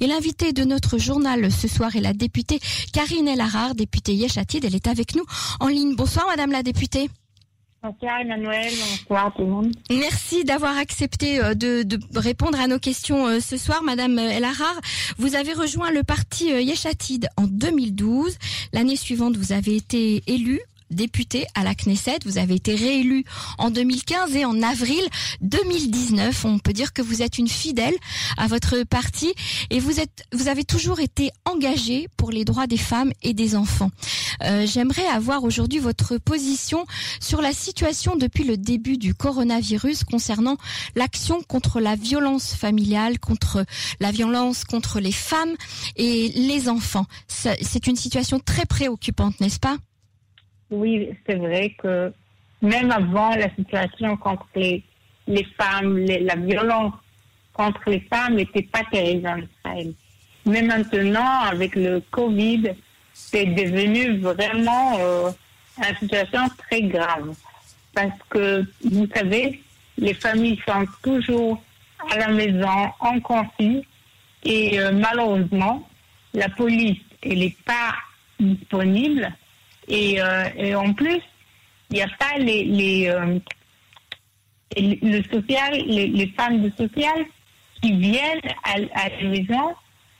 Et l'invité de notre journal ce soir est la députée Karine Elarard, députée Yeshatid. Elle est avec nous en ligne. Bonsoir Madame la députée. Bonsoir Emmanuel, bonsoir tout le monde. Merci d'avoir accepté euh, de, de, répondre à nos questions euh, ce soir, Madame Elarar. Vous avez rejoint le parti euh, Yeshatid en 2012. L'année suivante, vous avez été élue député à la Knesset. Vous avez été réélu en 2015 et en avril 2019. On peut dire que vous êtes une fidèle à votre parti et vous êtes, vous avez toujours été engagé pour les droits des femmes et des enfants. Euh, J'aimerais avoir aujourd'hui votre position sur la situation depuis le début du coronavirus concernant l'action contre la violence familiale, contre la violence contre les femmes et les enfants. C'est une situation très préoccupante, n'est-ce pas? Oui, c'est vrai que même avant la situation contre les, les femmes, la violence contre les femmes n'était pas terrible en Israël. Mais maintenant, avec le Covid, c'est devenu vraiment euh, une situation très grave. Parce que, vous savez, les familles sont toujours à la maison, en conflit, et euh, malheureusement, la police, elle n'est pas disponible et, euh, et en plus, il n'y a pas les, les euh, le social, les, les, femmes de social qui viennent à, à, la maison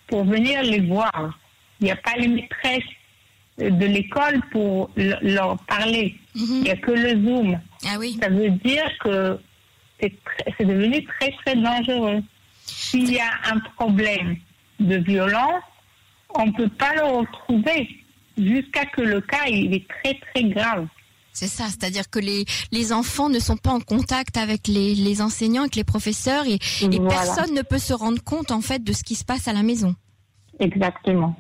pour venir les voir. Il n'y a pas les maîtresses de l'école pour leur parler. Mhm. Il n'y a que le Zoom. Ah oui. Ça veut dire que c'est devenu très, très dangereux. S'il y a un problème de violence, on ne peut pas le retrouver jusqu'à que le cas il est très très grave. C'est ça, c'est-à-dire que les, les enfants ne sont pas en contact avec les, les enseignants, avec les professeurs, et, et personne ne peut se rendre compte en fait de ce qui se passe à la maison. Exactement.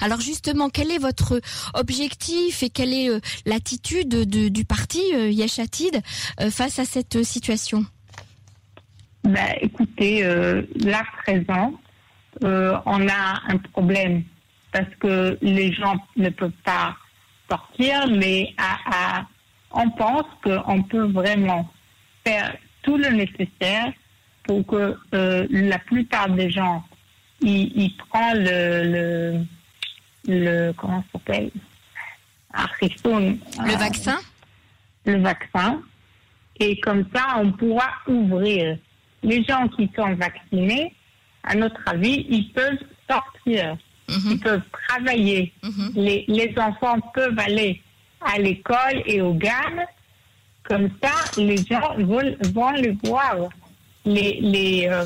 Alors justement, quel est votre objectif et quelle est euh, l'attitude du parti euh, euh, face à cette situation? Ben, Écoutez, là présent, on a un problème parce que les gens ne peuvent pas sortir, mais à, on pense qu'on peut vraiment faire tout le nécessaire pour que euh, la plupart des gens ils, prennent le, le, comment ça s'appelle? Le euh, vaccin? le vaccin. Et comme ça on pourra ouvrir. Les gens qui sont vaccinés à notre avis ils peuvent sortir ils mhm. peuvent travailler. Mhm. les, les, enfants peuvent aller à l'école et au GAN. Comme ça, les gens vont, vont le voir. Les, les, euh,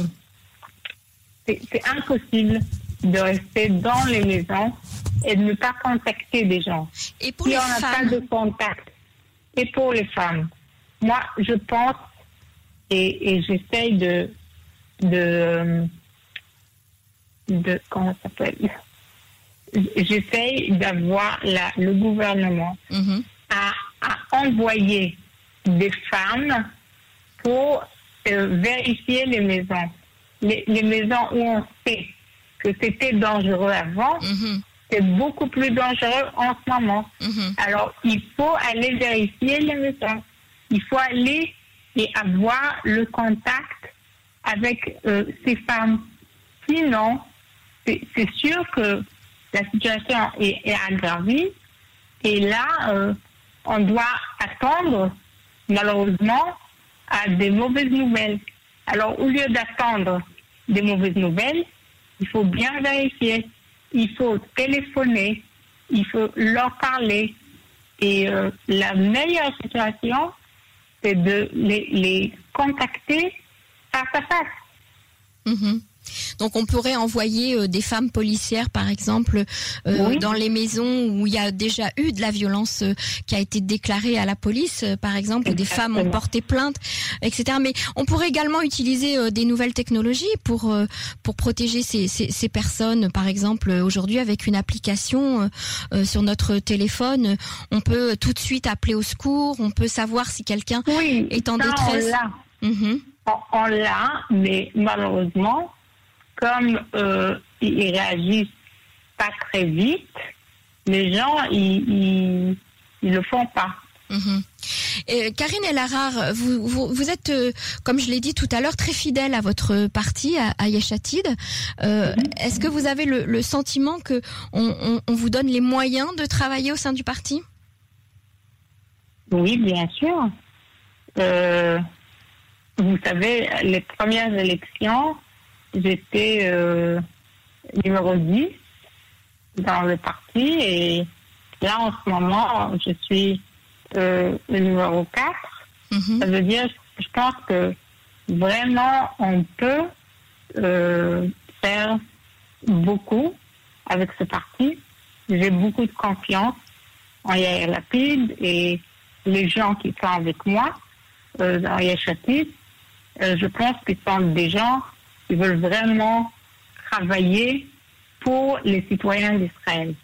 c'est impossible de rester dans les maisons et de ne pas contacter des gens. Et pour si les on n'a pas de contact. Et pour les femmes. Moi, je pense et, et j'essaye de, de, euh, de, comment ça s'appelle? J'essaye d'avoir le gouvernement mhm. à, envoyer des femmes pour euh, vérifier les maisons. Les, maisons où on sait que c'était dangereux avant, mhm. c'est beaucoup plus dangereux en ce moment. Mhm. Alors, il faut aller vérifier les maisons. Il faut aller et avoir le contact avec euh, ces femmes. Sinon, c'est sûr que la situation est, aggravée. Et là, euh, on doit attendre, malheureusement, à des mauvaises nouvelles. Alors, au lieu d'attendre des mauvaises nouvelles, il faut bien vérifier. Il faut téléphoner. Il faut leur parler. Et euh, la meilleure situation, c'est de les, contacter face à face. Mm-hmm. Donc on pourrait envoyer euh, des femmes policières, par exemple, euh, dans les maisons où il y a déjà eu de la violence euh, qui a été déclarée à la police, par exemple, où des femmes ont porté plainte, etc. Mais on pourrait également utiliser des nouvelles technologies pour pour protéger ces, ces, ces personnes. Par exemple, aujourd'hui, avec une application sur notre téléphone, on peut tout de suite appeler au secours. On peut savoir si quelqu'un est en détresse. Mhm. On l'a, mais malheureusement, comme euh, ils réagissent pas très vite, les gens ils, ils, le font pas. Mhm. Et Karine Elarar, vous, vous, vous êtes, euh, comme je l'ai dit tout à l'heure, très fidèle à votre parti, à, à Yeshatid. Euh, Est-ce que vous avez le, le sentiment que on, on, on vous donne les moyens de travailler au sein du parti? Oui, bien sûr. Vous savez, les premières élections, j'étais euh, numéro 10 dans le parti et là, en ce moment, je suis euh, le numéro 4. Mhm. Ça veut dire, je pense que vraiment, on peut euh, faire beaucoup avec ce parti. J'ai beaucoup de confiance en Yair Lapide et les gens qui sont avec moi euh, dans Yeshatid. Euh, je pense qu'ils sont des gens qui veulent vraiment travailler pour les citoyens d'Israël.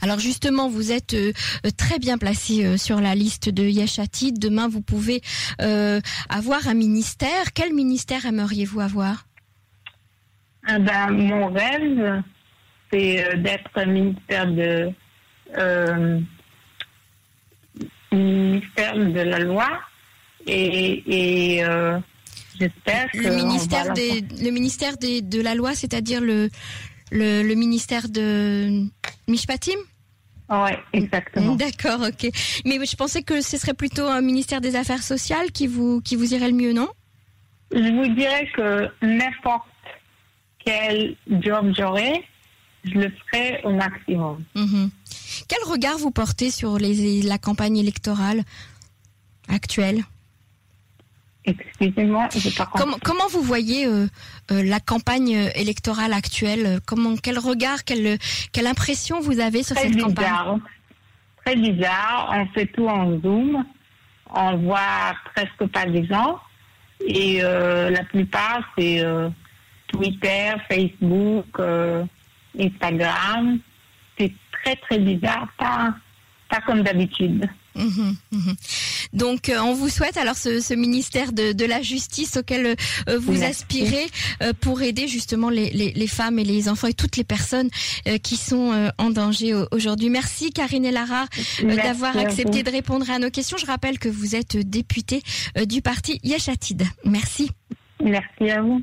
Alors justement, vous êtes euh, euh, très bien placé euh, sur la liste de Yeshatid. Demain, vous pouvez euh, avoir un ministère. Quel ministère aimeriez-vous avoir? Ah ben, mon rêve, c'est d'être ministère de ministère de la loi et, et j'espère que Le ministère des, le ministère des, de la loi, c'est-à-dire le, le, le ministère de Mishpatim? Ouais, exactement. D'accord, ok. Mais je pensais que ce serait plutôt un ministère des Affaires sociales qui vous, qui vous irait le mieux, non? Je vous dirais que n'importe quel job j'aurai, je le ferai au maximum. Mhm. Quel regard vous portez sur les, la campagne électorale actuelle? Excusez-moi, pas comment, comment vous voyez euh, euh, la campagne électorale actuelle? Comment, Quel regard, quelle, quelle impression vous avez sur Très cette campagne? Bizarre. Très bizarre. On fait tout en Zoom. On voit presque pas les gens. Et euh, la plupart, c'est Twitter, Facebook, Instagram. C'est très, très bizarre. Pas, pas comme d'habitude. Mhm, mhm. Donc, euh, on vous souhaite alors ce, ce ministère de, de la justice auquel euh, vous Merci. aspirez euh, pour aider justement les, les, les femmes et les enfants et toutes les personnes qui sont en danger au- aujourd'hui. Merci Karine et Lara Merci d'avoir accepté de répondre à nos questions. Je rappelle que vous êtes députée du parti Yeshatid. Merci. Merci à vous.